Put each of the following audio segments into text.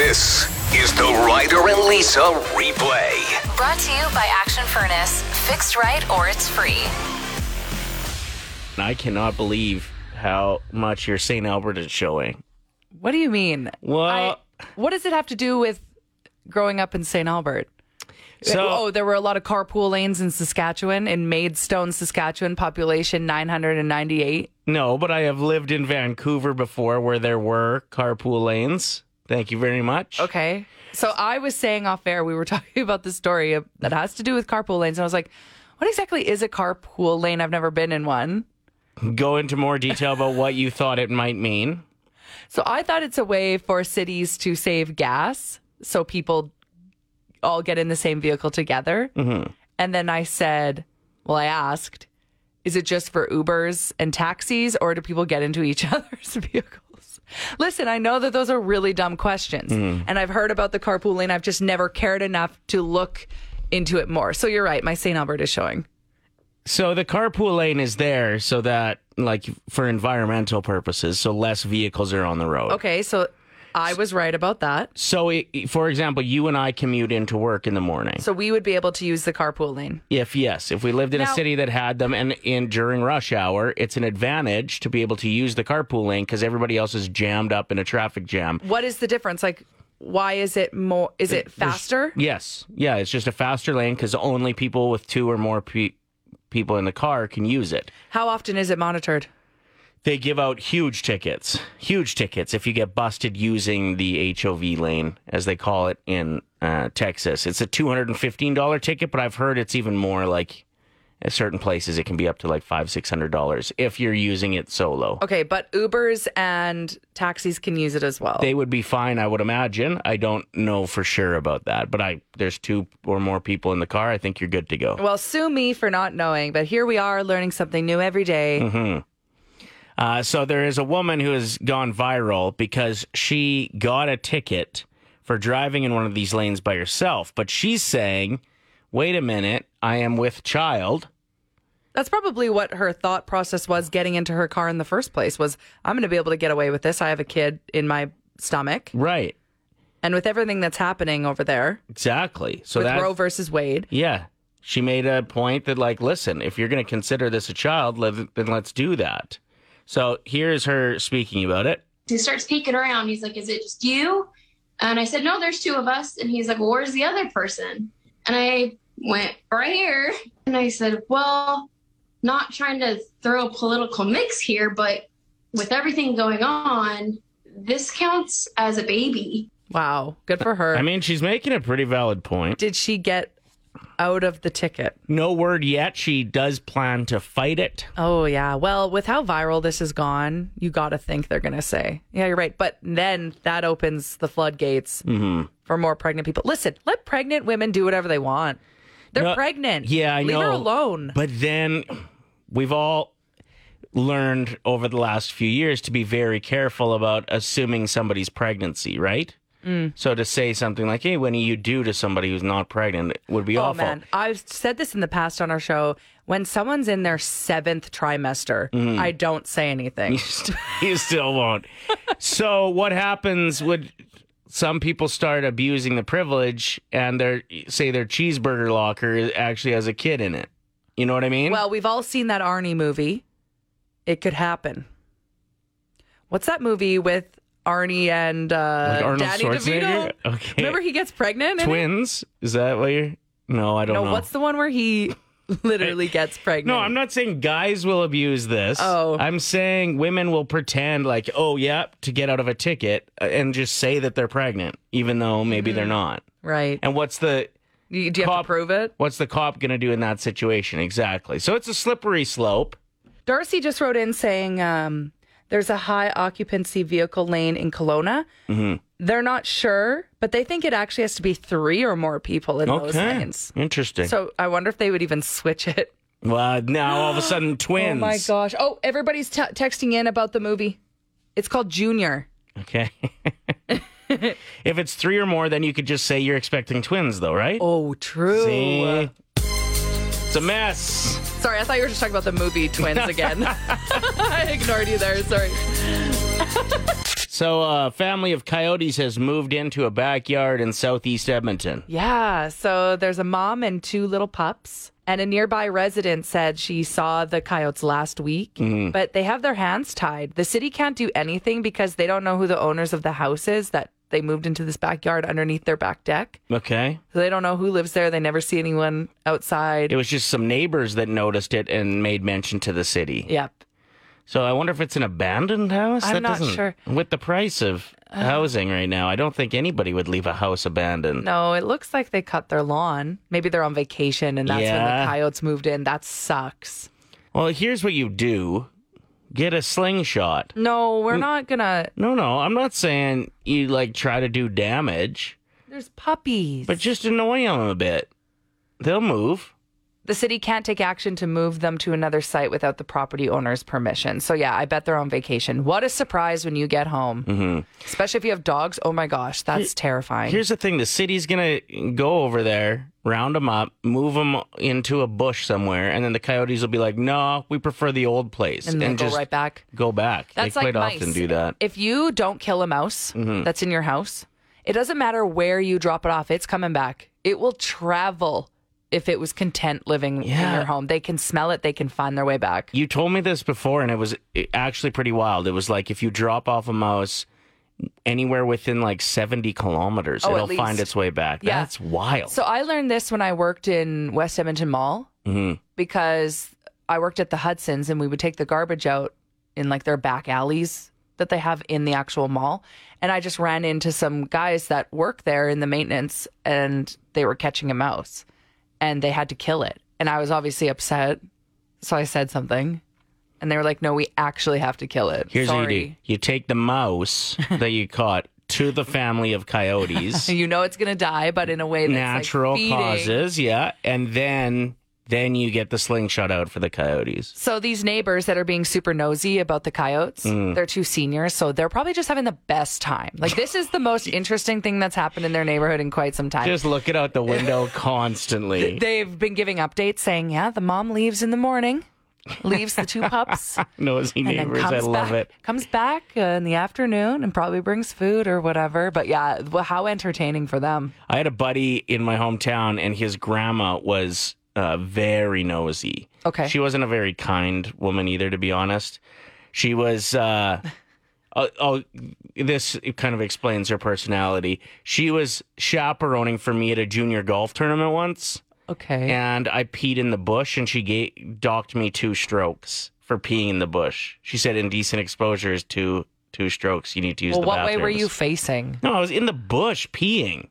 This is the Ryder and Lisa replay. Brought to you by Action Furnace. Fixed right or it's free. I cannot believe how much your St. Albert is showing. What do you mean? Well- I- what does it have to do with growing up in St. Albert? So- oh, there were a lot of carpool lanes in Saskatchewan, in Maidstone, Saskatchewan, population 998. No, but I have lived in Vancouver before where there were carpool lanes. Thank you very much. Okay. So I was saying off air, we were talking about the story that has to do with carpool lanes. And I was like, what exactly is a carpool lane? I've never been in one. Go into more detail about what you thought it might mean. So I thought it's a way for cities to save gas so people all get in the same vehicle together. Mm-hmm. And then I said, well, I asked, is it just for Ubers and taxis or do people get into each other's vehicles? Listen, I know that those are really dumb questions. Mm-hmm. And I've heard about the carpool lane. I've just never cared enough to look into it more. So you're right. My St. Albert is showing. So the carpool lane is there so that, like, for environmental purposes, so less vehicles are on the road. Okay. So I was right about that. So, for example, you and I commute into work in the morning. So we would be able to use the carpool lane. If yes, if we lived in a city that had them, and in during rush hour, it's an advantage to be able to use the carpool lane because everybody else is jammed up in a traffic jam. What is the difference? Like, why is it more? Is it faster? Yes, yeah, it's just a faster lane because only people with two or more pe- people in the car can use it. How often is it monitored? They give out huge tickets, huge tickets if you get busted using the HOV lane, as they call it in uh, Texas. It's a two hundred and fifteen dollar ticket, but I've heard it's even more. Like at certain places, it can be up to like five six hundred dollars if you're using it solo. Okay, but Ubers and taxis can use it as well. They would be fine, I would imagine. I don't know for sure about that, but I there's two or more people in the car. I think you're good to go. well, sue me for not knowing, but here we are learning something new every day. Mm-hmm. Uh, so there is a woman who has gone viral because she got a ticket for driving in one of these lanes by herself, but she's saying, "Wait a minute, I am with child." That's probably what her thought process was getting into her car in the first place was I'm going to be able to get away with this. I have a kid in my stomach. Right. And with everything that's happening over there Exactly. So with that Roe versus Wade, yeah, she made a point that like, listen, if you're going to consider this a child, then let's do that. So here's her speaking about it. he starts peeking around. He's like, Is it just you? And I said, No, there's two of us. And he's like, Well, where's the other person? And I went, Right here. And I said, Well, not trying to throw a political mix here, but with everything going on, this counts as a baby. wow, good for her. I mean, she's making a pretty valid point. Did she get out of the ticket? No word yet. She does plan to fight it. Oh yeah. Well, with how viral this has gone, you got to think they're going to say, "Yeah, you're right." But then that opens the floodgates Mm-hmm. for more pregnant people. Listen, let pregnant women do whatever they want. They're No, pregnant. Yeah, I Leave know. her alone. But then we've all learned over the last few years to be very careful about assuming somebody's pregnancy, right? Mm. So to say something like, "Hey, when are you due to somebody who's not pregnant?" would be oh awful. man, I've said this in the past on our show. When someone's in their seventh trimester, Mm-hmm. I don't say anything. you still won't. so what happens would some people start abusing the privilege and their say their cheeseburger locker actually has a kid in it. You know what I mean? well, we've all seen that Arnie movie. It could happen. What's that movie with Arnie and uh, Like Arnold Danny Schwarzenegger? DeVito? Okay. Remember he gets pregnant? twins. Is that what you're? No, I don't No, know. what's the one where he literally gets pregnant? No, I'm not saying guys will abuse this. Oh. I'm saying women will pretend like, oh, yeah, to get out of a ticket uh, and just say that they're pregnant, even though maybe Mm-hmm. they're not. Right. And what's the You- Do you have cop- to prove it? what's the cop going to do in that situation? Exactly. So it's a slippery slope. Darcy just wrote in saying um, there's a high occupancy vehicle lane in Kelowna. Mm-hmm. They're not sure, but they think it actually has to be three or more people in those Okay. lanes. Interesting. So I wonder if they would even switch it. well, now all of a sudden twins. Oh my gosh. Oh, everybody's t- texting in about the movie. It's called Junior. Okay. if it's three or more, then you could just say you're expecting twins, though, right? Oh, true. See? It's a mess. Sorry, I thought you were just talking about the movie Twins again. I ignored you there. Sorry. So, a family of coyotes has moved into a backyard in southeast Edmonton. Yeah. So there's a mom and two little pups. And a nearby resident said she saw the coyotes last week, mm-hmm. but they have their hands tied. The city can't do anything because they don't know who the owners of the house is that they moved into this backyard underneath their back deck. Okay. So they don't know who lives there. They never see anyone outside. It was just some neighbors that noticed it and made mention to the city. yep. So I wonder if it's an abandoned house. I'm that not doesn't, sure. Uh. With the price of housing right now, I don't think anybody would leave a house abandoned. No, it looks like they cut their lawn. Maybe they're on vacation and that's when the coyotes moved in. That sucks. Well, here's what you do: get a slingshot. No, we're not gonna. No, no, I'm not saying you like try to do damage, There's puppies. but just annoy them a bit. They'll move. The city can't take action to move them to another site without the property owner's permission. So yeah, I bet they're on vacation. What a surprise when you get home, mm-hmm. especially if you have dogs. Oh my gosh, that's terrifying. Here's the thing: the city's gonna go over there, round them up, move them into a bush somewhere, and then the coyotes will be like, "No, we prefer the old place," and then go just right back. go back. That's they like quite mice. often do that. If you don't kill a mouse Mm-hmm. that's in your house, it doesn't matter where you drop it off. It's coming back. It will travel. If it was content living in Yeah. your home, they can smell it. They can find their way back. You told me this before, and it was actually pretty wild. It was like if you drop off a mouse anywhere within like 70 kilometers, Oh, it'll find its way back. Yeah. That's wild. So I learned this when I worked in West Edmonton Mall mm-hmm. because I worked at the Hudson's and we would take the garbage out in like their back alleys that they have in the actual mall. And I just ran into some guys that work there in the maintenance and they were catching a mouse and they had to kill it. And I was obviously upset. So I said something and they were like, no, we actually have to kill it. Here's Sorry. what you do you take the mouse that you caught to the family of coyotes, You know it's going to die, but in a way that's like natural feeding. causes, yeah. And then then you get the slingshot out for the coyotes. So these neighbors that are being super nosy about the coyotes, Mm. they're two seniors, so they're probably just having the best time. Like this is the most interesting thing that's happened in their neighborhood in quite some time. Just looking out the window constantly. They've been giving updates saying, "Yeah, the mom leaves in the morning, leaves the two pups, Nosy neighbors, I love back, it. comes back uh, in the afternoon and probably brings food or whatever." But yeah, well, how entertaining for them. I had a buddy in my hometown, and his grandma was uh, very nosy. Okay. She wasn't a very kind woman either, to be honest. She was. Uh, oh, oh, this kind of explains her personality. She was chaperoning for me at a junior golf tournament once, Okay. and I peed in the bush, and she gave, docked me two strokes for peeing in the bush. She said indecent exposure is two two strokes. You need to use well, the what way were you facing? No, I was in the bush peeing.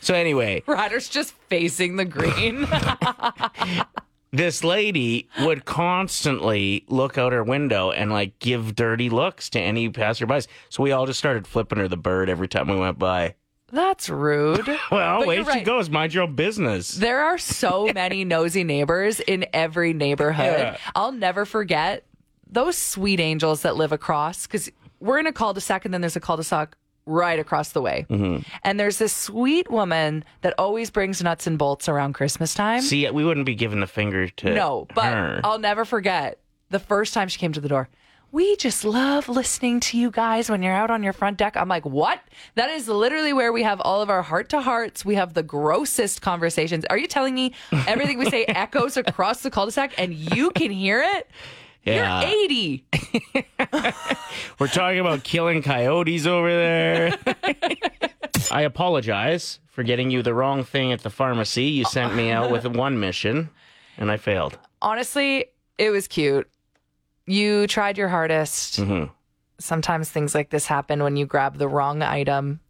So anyway, Ryder's just facing the green. this lady would constantly look out her window and like give dirty looks to any passerbys. So we all just started flipping her the bird every time we went by. That's rude. Well, But away she right. goes. Mind your own business. There are so many nosy neighbors in every neighborhood. Yeah. I'll never forget those sweet angels that live across because we're in a cul-de-sac and then there's a cul-de-sac right across the way. Mm-hmm. And there's this sweet woman that always brings nuts and bolts around Christmas time. See, we wouldn't be giving the finger to no, but her. I'll never forget the first time she came to the door. We just love listening to you guys when you're out on your front deck. I'm like, what? That is literally where we have all of our heart to hearts. We have the grossest conversations. Are you telling me everything we say echoes across the cul de sac and you can hear it? Yeah, You're 80. we're talking about killing coyotes over there. I apologize for getting you the wrong thing at the pharmacy. You sent me out with one mission, and I failed. Honestly, it was cute. You tried your hardest. Mm-hmm. Sometimes things like this happen when you grab the wrong item.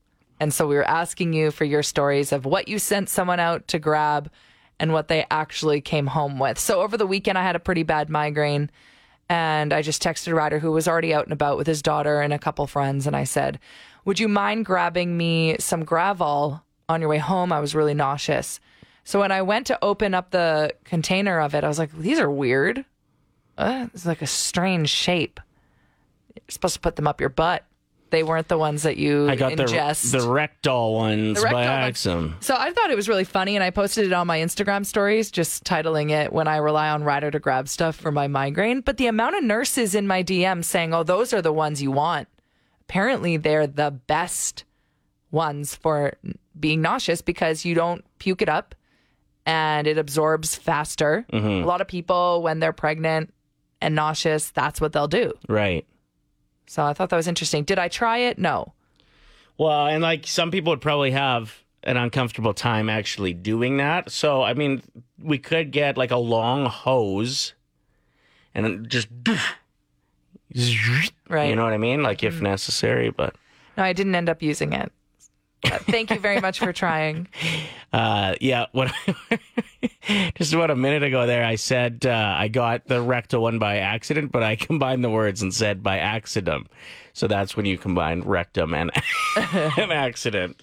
And so we were asking you for your stories of what you sent someone out to grab and what they actually came home with. So over the weekend, I had a pretty bad migraine. And I just texted a Ryder who was already out and about with his daughter and a couple friends. And I said, Would you mind grabbing me some Gravol on your way home? I was really nauseous. So when I went to open up the container of it, I was like, These are weird. Uh, it's like a strange shape. You're supposed to put them up your butt. They weren't the ones that you I got ingest. the the rectal ones The by rectal ones. accident. So I thought it was really funny, and I posted it on my Instagram stories, just titling it "When I Rely on Ryder to Grab Stuff for My Migraine." But the amount of nurses in my DM saying, "Oh, those are the ones you want." apparently they're the best ones for being nauseous because you don't puke it up and it absorbs faster. Mm-hmm. A lot of people, when they're pregnant and nauseous, that's what they'll do. Right. So I thought that was interesting. Did I try it? No. Well, and like some people would probably have an uncomfortable time actually doing that. So, I mean, we could get like a long hose and just, Right. you know what I mean? Like if mm-hmm. necessary, but No, I didn't end up using it. Thank you very much for trying. uh, yeah, what just about a minute ago there, I said uh, I got the rectal one by accident, but I combined the words and said by accident. So that's when you combine rectum and an accident.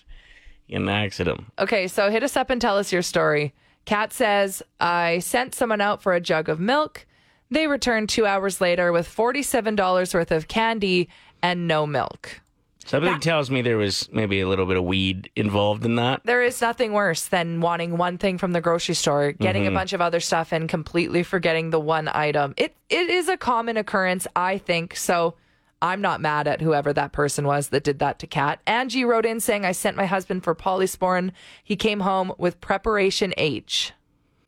An accident. Okay, so hit us up and tell us your story. Kat says, I sent someone out for a jug of milk. They returned two hours later with $47 worth of candy and no milk. Something tells me there was maybe a little bit of weed involved in that. There is nothing worse than wanting one thing from the grocery store, getting a mm-hmm. bunch of other stuff, and completely forgetting the one item. It it is a common occurrence, I think. So I'm not mad at whoever that person was that did that to Kat. Angie wrote in saying, "I sent my husband for polysporin. He came home with preparation H."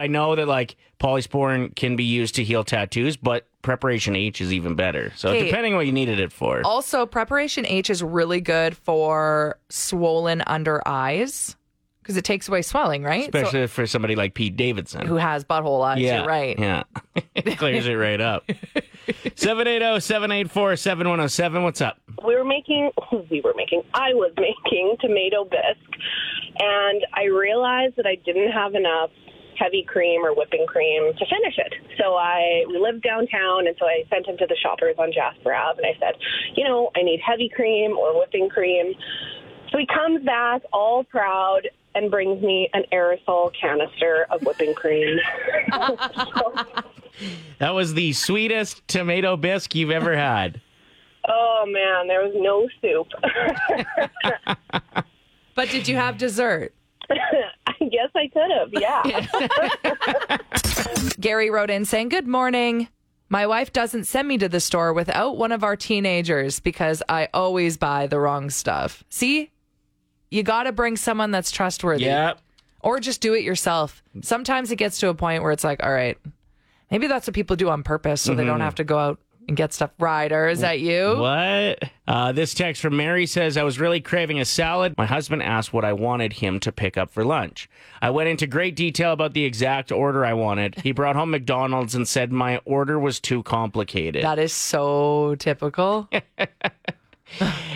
I know that like polysporin can be used to heal tattoos, but preparation H is even better. So Okay. depending what you needed it for. Also, preparation H is really good for swollen under eyes because it takes away swelling, right? So- Especially for somebody like Pete Davidson. who has butthole eyes? yeah. You're right. Yeah. it clears it right up. oh, 780-784-7107. What's up? we were making we were making I was making tomato bisque and I realized that I didn't have enough heavy cream or whipping cream to finish it. So I we lived downtown and so I sent him to the shoppers on Jasper Ave and I said, you know, I need heavy cream or whipping cream. So he comes back all proud and brings me an aerosol canister of whipping cream. That was the sweetest tomato bisque you've ever had. oh man, there was no soup. But did you have dessert? I guess I could have, yeah. Gary wrote in saying, Good morning. My wife doesn't send me to the store without one of our teenagers because I always buy the wrong stuff. See? You got to bring someone that's trustworthy. Yeah. Or just do it yourself. Sometimes it gets to a point where it's like, all right, maybe that's what people do on purpose so they don't mm-hmm. have to go out and get stuff. right, or is that you? What? Uh, this text from Mary says, I was really craving a salad. My husband asked what I wanted him to pick up for lunch. I went into great detail about the exact order I wanted. He brought home McDonald's and said my order was too complicated. That is so typical.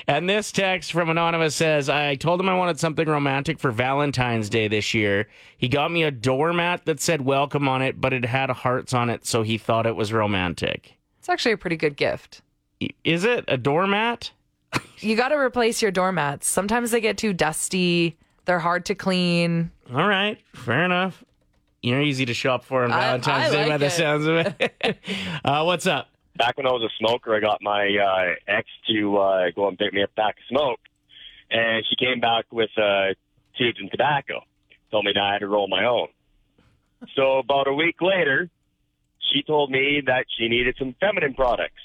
And this text from Anonymous says, I told him I wanted something romantic for Valentine's Day this year. He got me a doormat that said welcome on it, but it had hearts on it, so he thought it was romantic. It's actually a pretty good gift. Is it a doormat? You got to replace your doormats. Sometimes they get too dusty, they're hard to clean. All right, fair enough. You're easy to shop for on I- Valentine's I Day by like the sounds of it. uh, what's up? back when I was a smoker, I got my uh, ex to uh, go and pick me up back to smoke, and she came back with uh, tubes and tobacco. Told me that I had to roll my own. So about a week later, she told me that she needed some feminine products.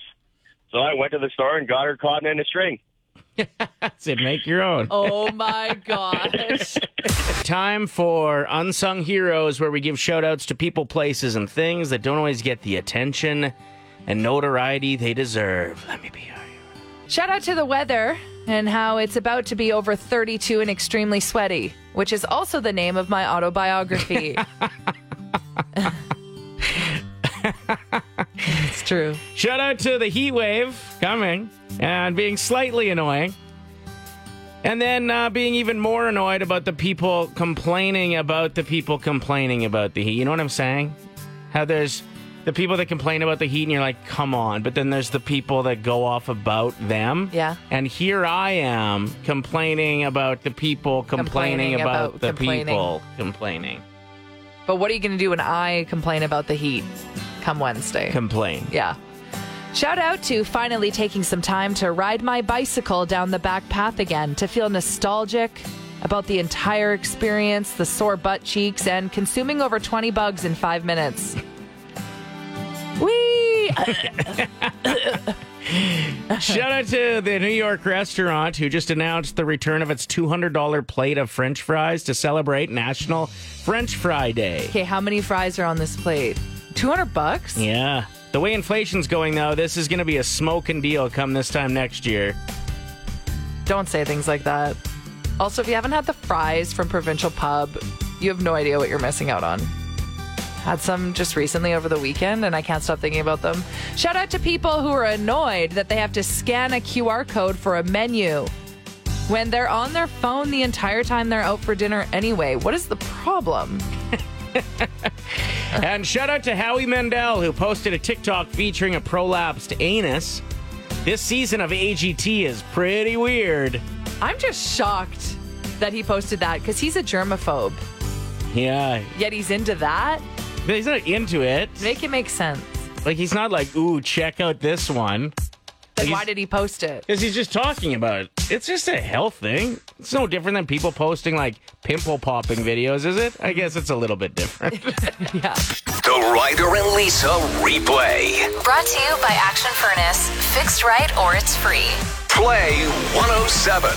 So I went to the store and got her cotton and a string. Said make your own. Oh my gosh. Time for Unsung Heroes, where we give shout outs to people, places, and things that don't always get the attention and notoriety they deserve. Let me be your hero. Shout out to the weather and how it's about to be over 32 and extremely sweaty, which is also the name of my autobiography. it's true. Shout out to the heat wave coming and being slightly annoying. And then uh, being even more annoyed about the people complaining about the people complaining about the heat. You know what I'm saying? How there's the people that complain about the heat, and you're like, come on. But then there's the people that go off about them. Yeah. And here I am complaining about the people complaining, Complaining about, about the complaining. people complaining. But what are you going to do when I complain about the heat come Wednesday? Complain. Yeah. Shout out to finally taking some time to ride my bicycle down the back path again to feel nostalgic about the entire experience, the sore butt cheeks, and consuming over 20 bugs in five minutes. Whee! Shout out to the New York restaurant who just announced the return of its $200 plate of French fries to celebrate National French Fry Day. Okay, how many fries are on this plate? 200 bucks? Yeah. The way inflation's going, though, this is going to be a smoking deal come this time next year. Don't say things like that. Also, if you haven't had the fries from Provincial Pub, you have no idea what you're missing out on. Had some just recently over the weekend, and I can't stop thinking about them. Shout out to people who are annoyed that they have to scan a QR code for a menu when they're on their phone the entire time they're out for dinner anyway. What is the problem? And shout out to Howie Mandel, who posted a TikTok featuring a prolapsed anus. This season of AGT is pretty weird. I'm just shocked that he posted that because he's a germaphobe. Yeah. Yet he's into that. But he's not into it. Make it make sense. Like, he's not like, ooh, check out this one. Then He's- why did he post it? Because he's just talking about it. It's just a health thing. It's no different than people posting like pimple popping videos, is it? I guess it's a little bit different. Yeah. The Ryder and Lisa replay. Brought to you by Action Furnace. Fixed right or it's free. Play 107.